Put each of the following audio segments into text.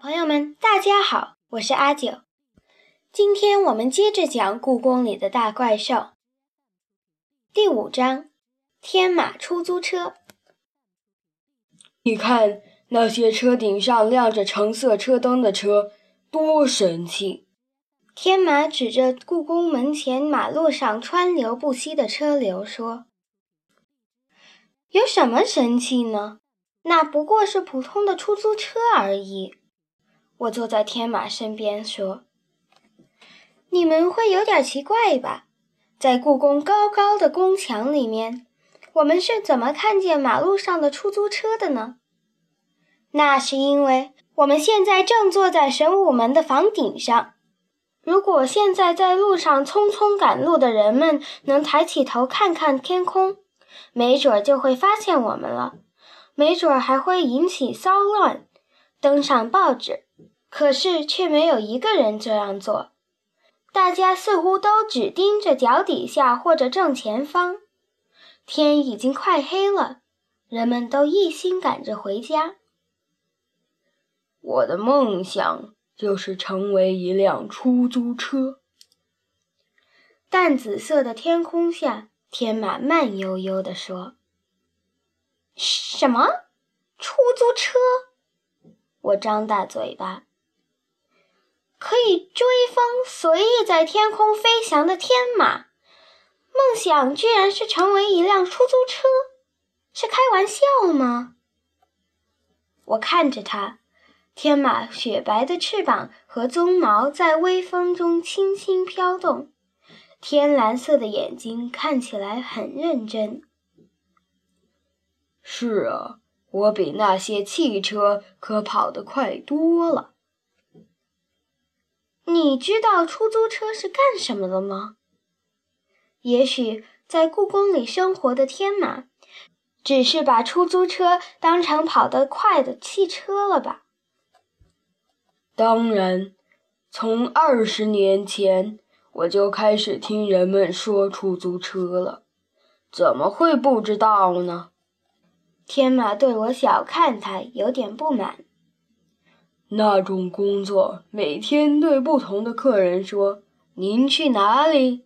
朋友们，大家好，我是阿九。今天我们接着讲故宫里的大怪兽。第五章：天马出租车。你看那些车顶上亮着橙色车灯的车，多神气！天马指着故宫门前马路上川流不息的车流说：“有什么神气呢？那不过是普通的出租车而已。”我坐在天马身边说：“你们会有点奇怪吧？在故宫高高的宫墙里面，我们是怎么看见马路上的出租车的呢？那是因为我们现在正坐在神武门的房顶上。如果现在在路上匆匆赶路的人们能抬起头看看天空，没准就会发现我们了，没准还会引起骚乱，登上报纸。”可是却没有一个人这样做，大家似乎都只盯着脚底下或者正前方。天已经快黑了，人们都一心赶着回家。我的梦想就是成为一辆出租车。淡紫色的天空下，天马慢悠悠地说：“什么？出租车？”我张大嘴巴。可以追风，随意在天空飞翔的天马，梦想居然是成为一辆出租车，是开玩笑吗？我看着它，天马雪白的翅膀和鬃毛在微风中轻轻飘动，天蓝色的眼睛看起来很认真。是啊，我比那些汽车可跑得快多了。你知道出租车是干什么的吗？也许在故宫里生活的天马，只是把出租车当成跑得快的汽车了吧？当然，从二十年前我就开始听人们说出租车了，怎么会不知道呢？天马对我小看他，有点不满。那种工作，每天对不同的客人说“您去哪里”，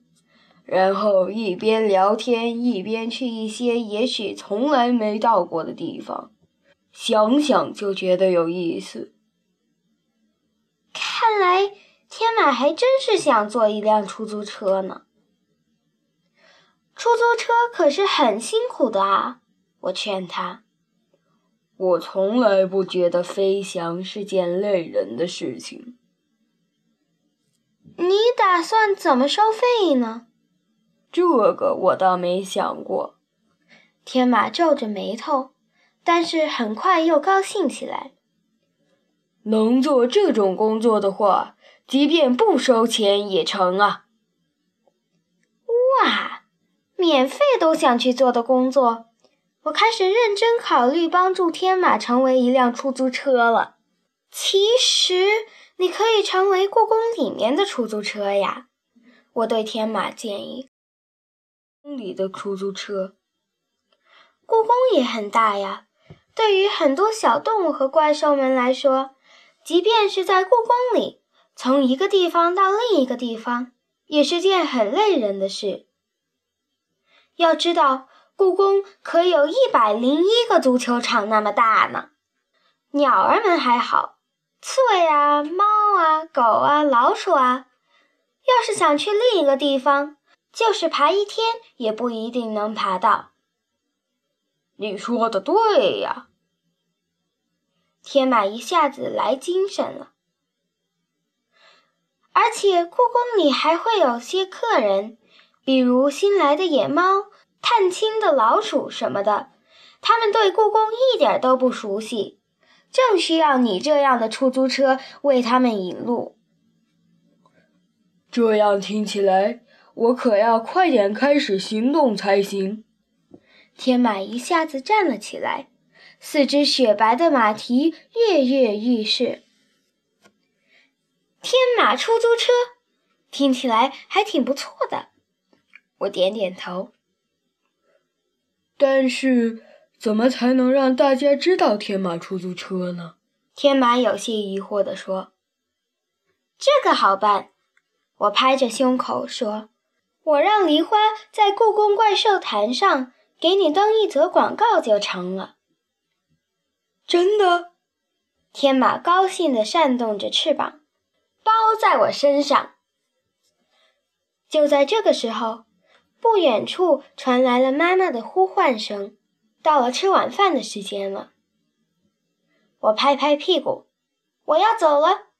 然后一边聊天一边去一些也许从来没到过的地方，想想就觉得有意思。看来天马还真是想坐一辆出租车呢。出租车可是很辛苦的啊，我劝他。我从来不觉得飞翔是件累人的事情。你打算怎么收费呢？这个我倒没想过。天马皱着眉头，但是很快又高兴起来。能做这种工作的话，即便不收钱也成啊！哇，免费都想去做的工作。我开始认真考虑帮助天马成为一辆出租车了。其实你可以成为故宫里面的出租车呀，我对天马建议。宫里的出租车，故宫也很大呀。对于很多小动物和怪兽们来说，即便是在故宫里，从一个地方到另一个地方，也是件很累人的事。要知道。故宫可有一百零一个足球场那么大呢。鸟儿们还好，刺猬啊、猫啊、狗啊、老鼠啊，要是想去另一个地方，就是爬一天也不一定能爬到。你说的对呀，天马一下子来精神了。而且故宫里还会有些客人，比如新来的野猫。探亲的老鼠什么的，他们对故宫一点都不熟悉，正需要你这样的出租车为他们引路。这样听起来，我可要快点开始行动才行。天马一下子站了起来，四只雪白的马蹄跃跃欲试。天马出租车，听起来还挺不错的。我点点头。但是，怎么才能让大家知道天马出租车呢？天马有些疑惑地说：“这个好办。”我拍着胸口说：“我让梨花在故宫怪兽坛上给你登一则广告就成了。”真的？天马高兴地扇动着翅膀，包在我身上。就在这个时候，不远处传来了妈妈的呼唤声：“到了吃晚饭的时间了。”我拍拍屁股，我要走了。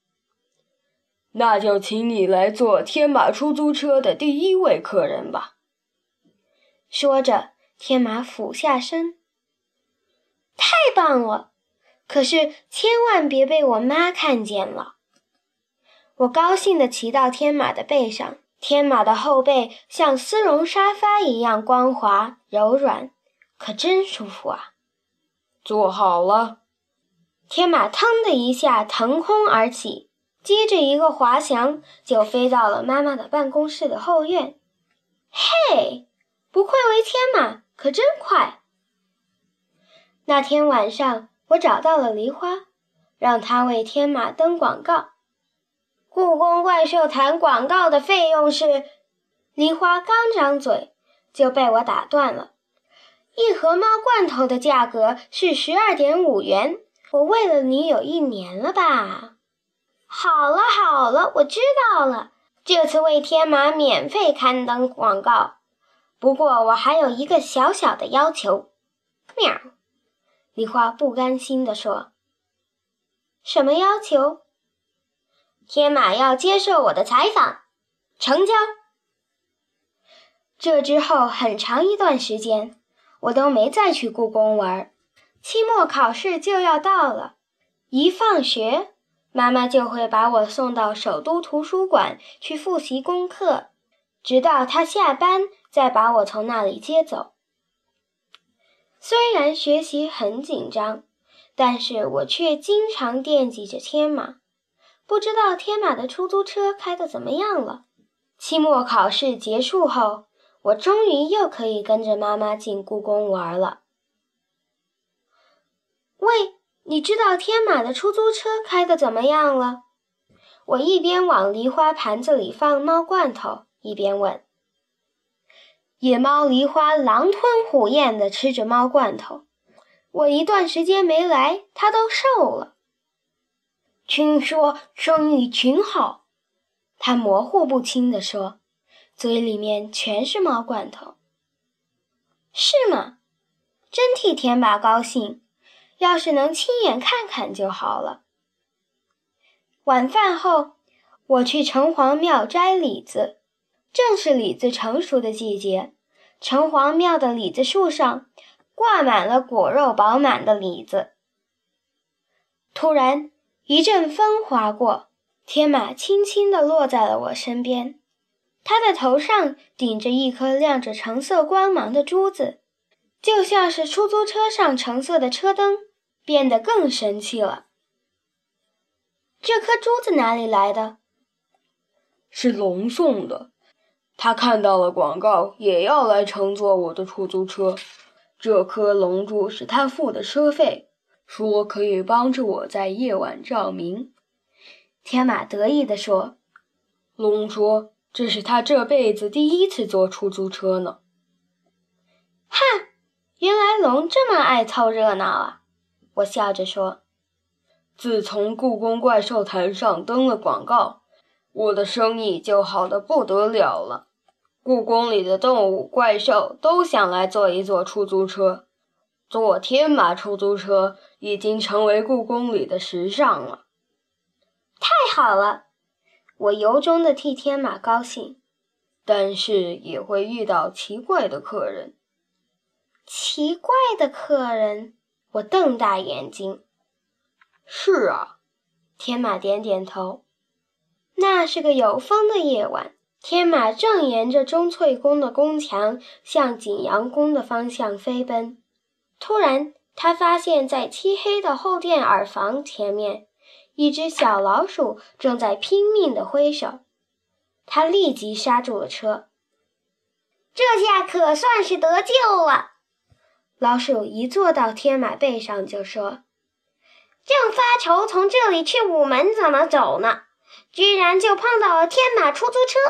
那就请你来坐天马出租车的第一位客人吧。说着，天马俯下身。太棒了！可是千万别被我妈看见了。我高兴地骑到天马的背上。天马的后背像丝绒沙发一样光滑柔软，可真舒服啊！坐好了，天马腾的一下腾空而起，接着一个滑翔就飞到了妈妈的办公室的后院。嘿，不愧为天马，可真快！那天晚上，我找到了梨花，让她为天马登广告。故宫怪兽谈广告的费用是……梨花刚张嘴就被我打断了。一盒猫罐头的价格是十二点五元。我喂了你有一年了吧？好了好了，我知道了。这次为天马免费刊登广告，不过我还有一个小小的要求。喵，梨花不甘心地说：“什么要求？”天马要接受我的采访，成交。这之后很长一段时间，我都没再去故宫玩。期末考试就要到了，一放学，妈妈就会把我送到首都图书馆去复习功课，直到她下班再把我从那里接走。虽然学习很紧张，但是我却经常惦记着天马。不知道天马的出租车开得怎么样了？期末考试结束后，我终于又可以跟着妈妈进故宫玩了。喂，你知道天马的出租车开得怎么样了？我一边往梨花盘子里放猫罐头，一边问。野猫梨花狼吞虎咽地吃着猫罐头。我一段时间没来，它都瘦了。听说生意挺好，他模糊不清地说，嘴里面全是猫罐头。是吗？真替田马高兴，要是能亲眼看看就好了。晚饭后，我去城隍庙摘李子，正是李子成熟的季节。城隍庙的李子树上挂满了果肉饱满的李子。突然。一阵风划过，天马轻轻地落在了我身边。它的头上顶着一颗亮着橙色光芒的珠子，就像是出租车上橙色的车灯，变得更神气了。这颗珠子哪里来的？是龙送的。他看到了广告，也要来乘坐我的出租车。这颗龙珠是他付的车费。说可以帮助我在夜晚照明，天马得意地说。龙说：“这是他这辈子第一次坐出租车呢。”哈，原来龙这么爱凑热闹啊！我笑着说。自从故宫怪兽坛上登了广告，我的生意就好的不得了了。故宫里的动物、怪兽都想来坐一坐出租车。坐天马出租车已经成为故宫里的时尚了。太好了，我由衷的替天马高兴，但是也会遇到奇怪的客人。奇怪的客人，我瞪大眼睛。是啊，天马点点头。那是个有风的夜晚，天马正沿着钟粹宫的宫墙向景阳宫的方向飞奔。突然，他发现，在漆黑的后殿耳房前面，一只小老鼠正在拼命地挥手。他立即刹住了车。这下可算是得救了。老鼠一坐到天马背上，就说：“正发愁从这里去午门怎么走呢，居然就碰到了天马出租车。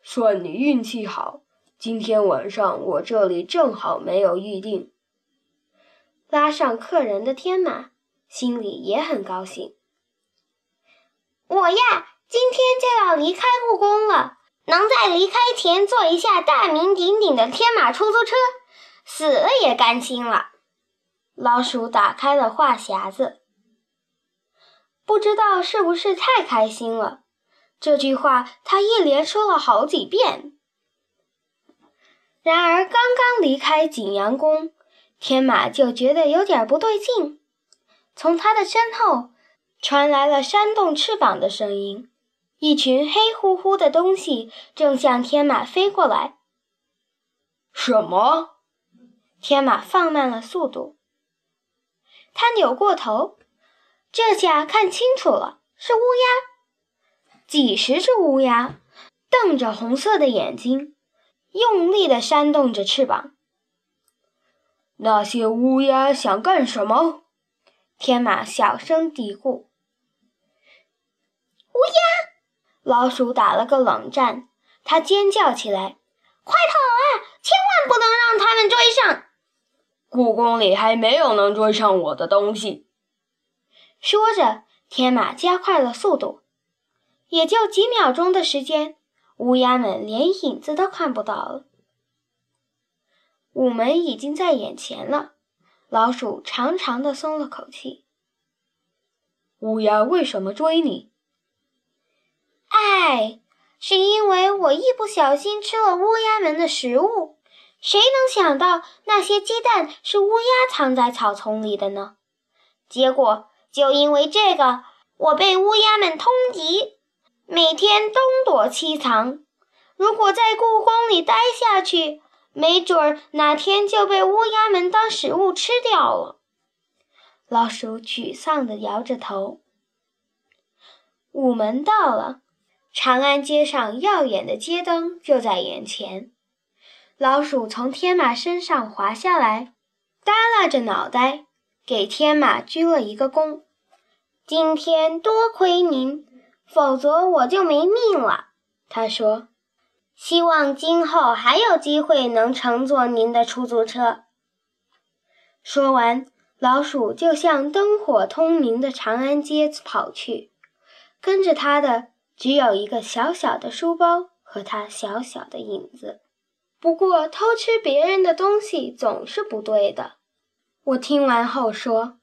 算你运气好，今天晚上我这里正好没有预定。拉上客人的天马心里也很高兴。我呀，今天就要离开故宫了，能在离开前坐一下大名鼎鼎的天马出租车，死了也甘心了。老鼠打开了话匣子，不知道是不是太开心了。这句话他一连说了好几遍。然而，刚刚离开景阳宫，天马就觉得有点不对劲。从他的身后传来了扇动翅膀的声音，一群黑乎乎的东西正向天马飞过来。什么？天马放慢了速度。他扭过头，这下看清楚了，是乌鸦。几十只乌鸦瞪着红色的眼睛，用力地扇动着翅膀。那些乌鸦想干什么？天马小声嘀咕。乌鸦！老鼠打了个冷战，它尖叫起来：“快跑啊！千万不能让他们追上！故宫里还没有能追上我的东西。”说着，天马加快了速度。也就几秒钟的时间，乌鸦们连影子都看不到了。午门已经在眼前了，老鼠长长的松了口气。乌鸦为什么追你？哎，是因为我一不小心吃了乌鸦们的食物。谁能想到那些鸡蛋是乌鸦藏在草丛里的呢？结果就因为这个，我被乌鸦们通缉。每天东躲西藏，如果在故宫里待下去，没准儿哪天就被乌鸦们当食物吃掉了。老鼠沮丧地摇着头。午门到了，长安街上耀眼的街灯就在眼前。老鼠从天马身上滑下来，耷拉着脑袋，给天马鞠了一个躬：“今天多亏您。”否则我就没命了。他说：“希望今后还有机会能乘坐您的出租车。”说完，老鼠就向灯火通明的长安街跑去，跟着他的只有一个小小的书包和他小小的影子。不过，偷吃别人的东西总是不对的。我听完后说：“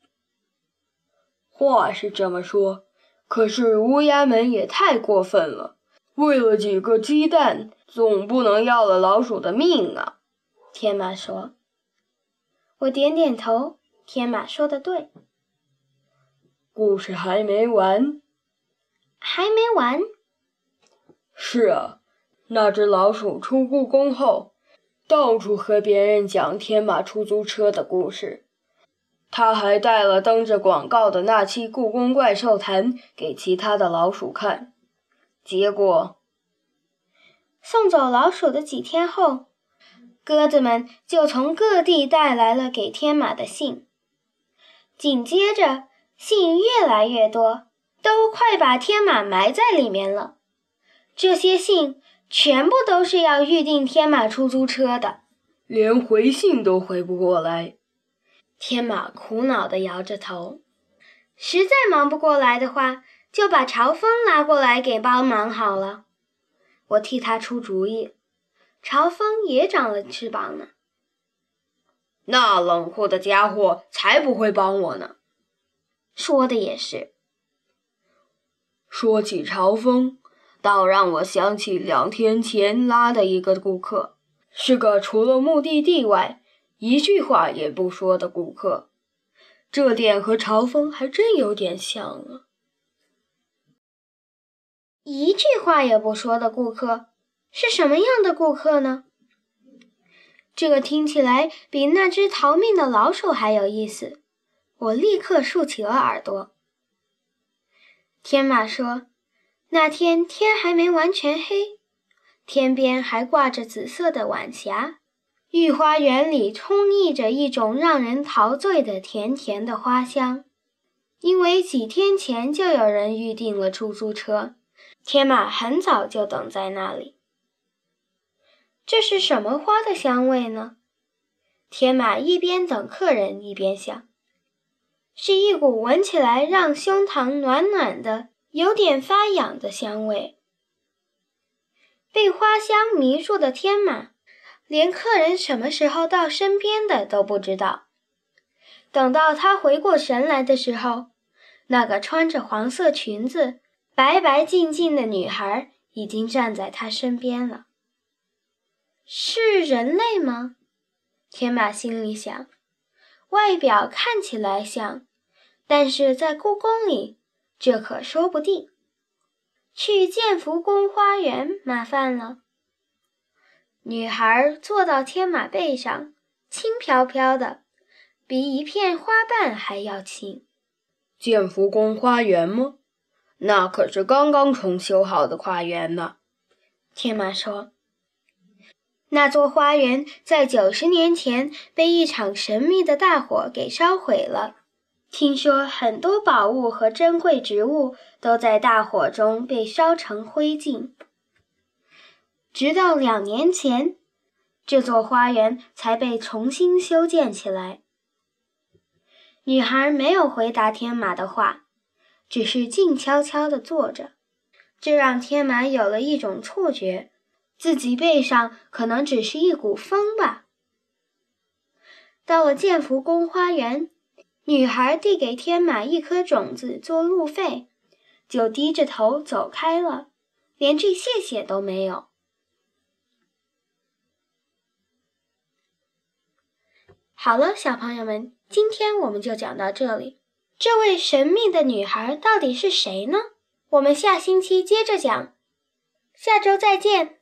话是这么说。”可是乌鸦们也太过分了，为了几个鸡蛋，总不能要了老鼠的命啊！天马说。我点点头，天马说的对。故事还没完。还没完。是啊，那只老鼠出故宫后，到处和别人讲天马出租车的故事。他还带了登着广告的那期《故宫怪兽谈》给其他的老鼠看，结果送走老鼠的几天后，鸽子们就从各地带来了给天马的信。紧接着，信越来越多，都快把天马埋在里面了。这些信全部都是要预定天马出租车的，连回信都回不过来。天马苦恼地摇着头，实在忙不过来的话，就把朝风拉过来给帮忙好了。我替他出主意，朝风也长了翅膀呢。那冷酷的家伙才不会帮我呢。说的也是。说起朝风，倒让我想起两天前拉的一个顾客，是个除了目的地外。一句话也不说的顾客，这点和朝风还真有点像啊。一句话也不说的顾客是什么样的顾客呢？这个听起来比那只逃命的老鼠还有意思。我立刻竖起了耳朵。天马说：“那天天还没完全黑，天边还挂着紫色的晚霞。”御花园里充溢着一种让人陶醉的甜甜的花香，因为几天前就有人预订了出租车，天马很早就等在那里。这是什么花的香味呢？天马一边等客人一边想，是一股闻起来让胸膛暖暖的、有点发痒的香味。被花香迷住的天马。连客人什么时候到身边的都不知道。等到他回过神来的时候，那个穿着黄色裙子、白白净净的女孩已经站在他身边了。是人类吗？天马心里想。外表看起来像，但是在故宫里，这可说不定。去建福宫花园，麻烦了。女孩坐到天马背上，轻飘飘的，比一片花瓣还要轻。建福宫花园吗？那可是刚刚重修好的花园呢。天马说：“那座花园在九十年前被一场神秘的大火给烧毁了。听说很多宝物和珍贵植物都在大火中被烧成灰烬。”直到两年前，这座花园才被重新修建起来。女孩没有回答天马的话，只是静悄悄地坐着。这让天马有了一种错觉，自己背上可能只是一股风吧。到了建福宫花园，女孩递给天马一颗种子做路费，就低着头走开了，连句谢谢都没有。好了，小朋友们，今天我们就讲到这里。这位神秘的女孩到底是谁呢？我们下星期接着讲。下周再见。